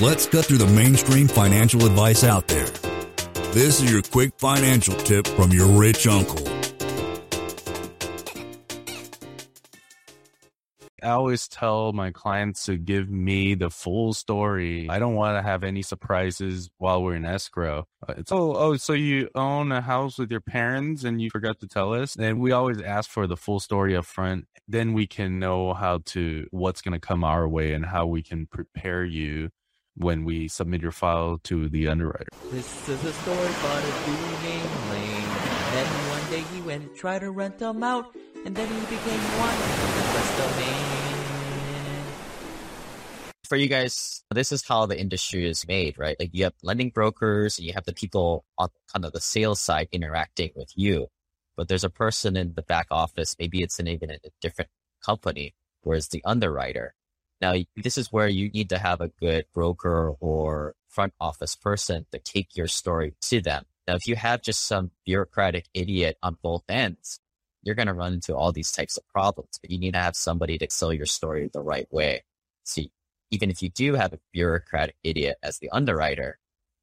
Let's cut through the mainstream financial advice out there. This is your quick financial tip from your rich uncle. I always tell my clients to give me the full story. I don't want to have any surprises while we're in escrow. Uh, It's oh oh, so you own a house with your parents and you forgot to tell us. And we always ask for the full story up front. Then we can know how to what's going to come our way and how we can prepare you when we submit your file to the underwriter. This is a story about a dude named Lane. Then one day he went and tried to rent them out, and then he became one with the first domain. for you guys, this is how the industry is made, right? Like you have lending brokers and you have the people on kind of the sales side interacting with you. But there's a person in the back office, maybe it's in even in a different company, whereas the underwriter. Now, this is where you need to have a good broker or front office person to take your story to them. Now, if you have just some bureaucratic idiot on both ends, you're going to run into all these types of problems, but you need to have somebody to sell your story the right way. So even if you do have a bureaucratic idiot as the underwriter,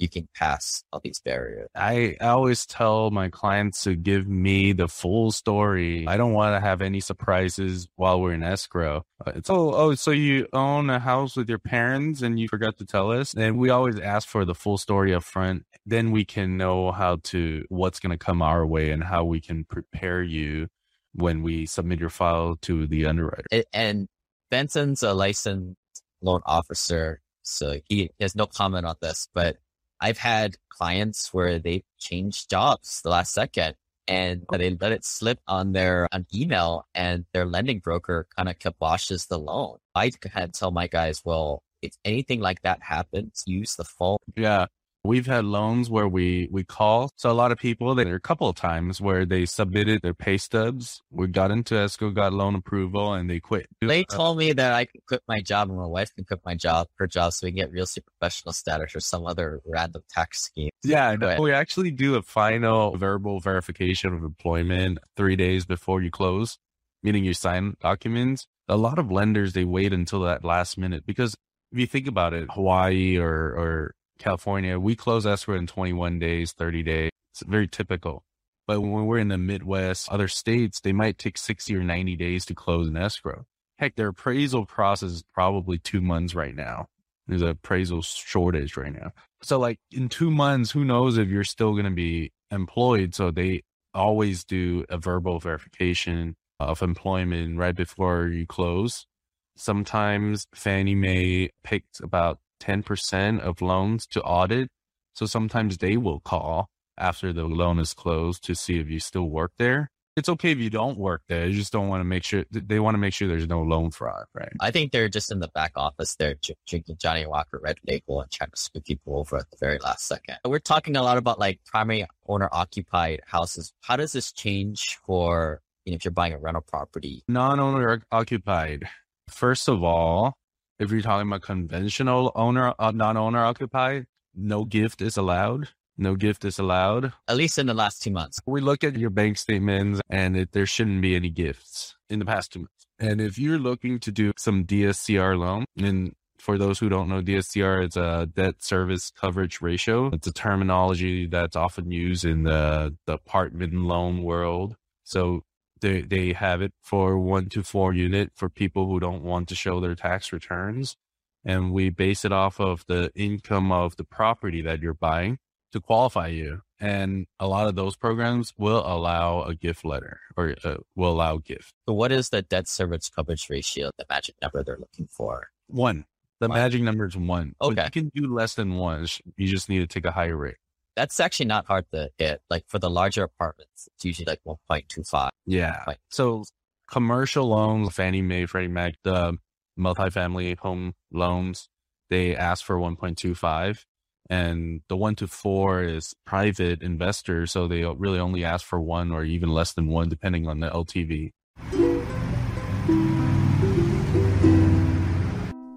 you can pass all these barriers. I, I always tell my clients to give me the full story. I don't want to have any surprises while we're in escrow. Uh, It's oh oh, so you own a house with your parents and you forgot to tell us. And we always ask for the full story up front. Then we can know how to what's going to come our way and how we can prepare you when we submit your file to the underwriter. A- And Benson's a licensed loan officer, so he has no comment on this, but I've had clients where they changed jobs the last second and oh. they let it slip on their an email and their lending broker kind of kiboshes the loan. I kind of tell my guys, well, if anything like that happens, use the phone. Yeah. We've had loans where we, we call. So a lot of people, there are a couple of times where they submitted their pay stubs. We got into escrow, got loan approval and they quit. They told me that I could quit my job and my wife can quit my job, her job, so we can get real estate professional status or some other random tax scheme. Yeah, ahead. we actually do a final verbal verification of employment three days before you close, meaning you sign documents. A lot of lenders, they wait until that last minute because if you think about it, Hawaii or, or California, we close escrow in 21 days, 30 days. It's very typical. But when we're in the Midwest, other states, they might take 60 or 90 days to close an escrow. Heck, their appraisal process is probably two months right now. There's an appraisal shortage right now. So like in two months, who knows if you're still going to be employed? So they always do a verbal verification of employment right before you close. Sometimes Fannie Mae picks about 10% of loans to audit. So sometimes they will call after the loan is closed to see if you still work there. It's okay if you don't work there. You just don't want to make sure they want to make sure there's no loan fraud, right? I think they're just in the back office there dr- drinking Johnnie Walker Red Label and trying to screw people over at the very last second. We're talking a lot about like primary owner occupied houses. How does this change for you know, if you're buying a rental property? non-owner occupied. First of all, if you're talking about conventional owner, uh, non-owner occupied, no gift is allowed. No gift is allowed. At least in the last two months. We look at your bank statements and it, there shouldn't be any gifts in the past two months. And if you're looking to do some DSCR loan, and for those who don't know, DSCR is a debt service coverage ratio. It's a terminology that's often used in the, the apartment loan world. So they, they have it for one to four unit for people who don't want to show their tax returns. And we base it off of the income of the property that you're buying to qualify you. And a lot of those programs will allow a gift letter or uh, will allow gift. So what is the debt service coverage ratio, the magic number they're looking for? One. The magic number is one. But Okay. you can do less than one. You just need to take a higher rate. That's actually not hard to hit. Like for the larger apartments, it's usually like 1.25. Yeah. So commercial loans, Fannie Mae, Freddie Mac, the multifamily home loans, they ask for 1.25 and the one to four is private investors. So they really only ask for one or even less than one, depending on the LTV.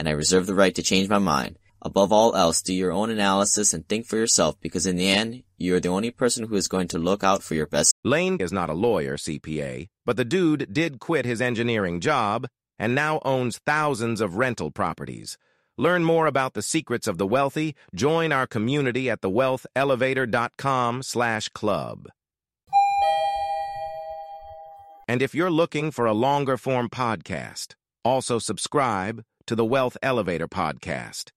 and I reserve the right to change my mind. Above all else, do your own analysis and think for yourself because in the end, you are the only person who is going to look out for your best. Lane is not a lawyer, CPA, but the dude did quit his engineering job and now owns thousands of rental properties. Learn more about the secrets of the wealthy. Join our community at thewealthelevator.com slash club. And if you're looking for a longer form podcast, also subscribe to the Wealth Elevator podcast.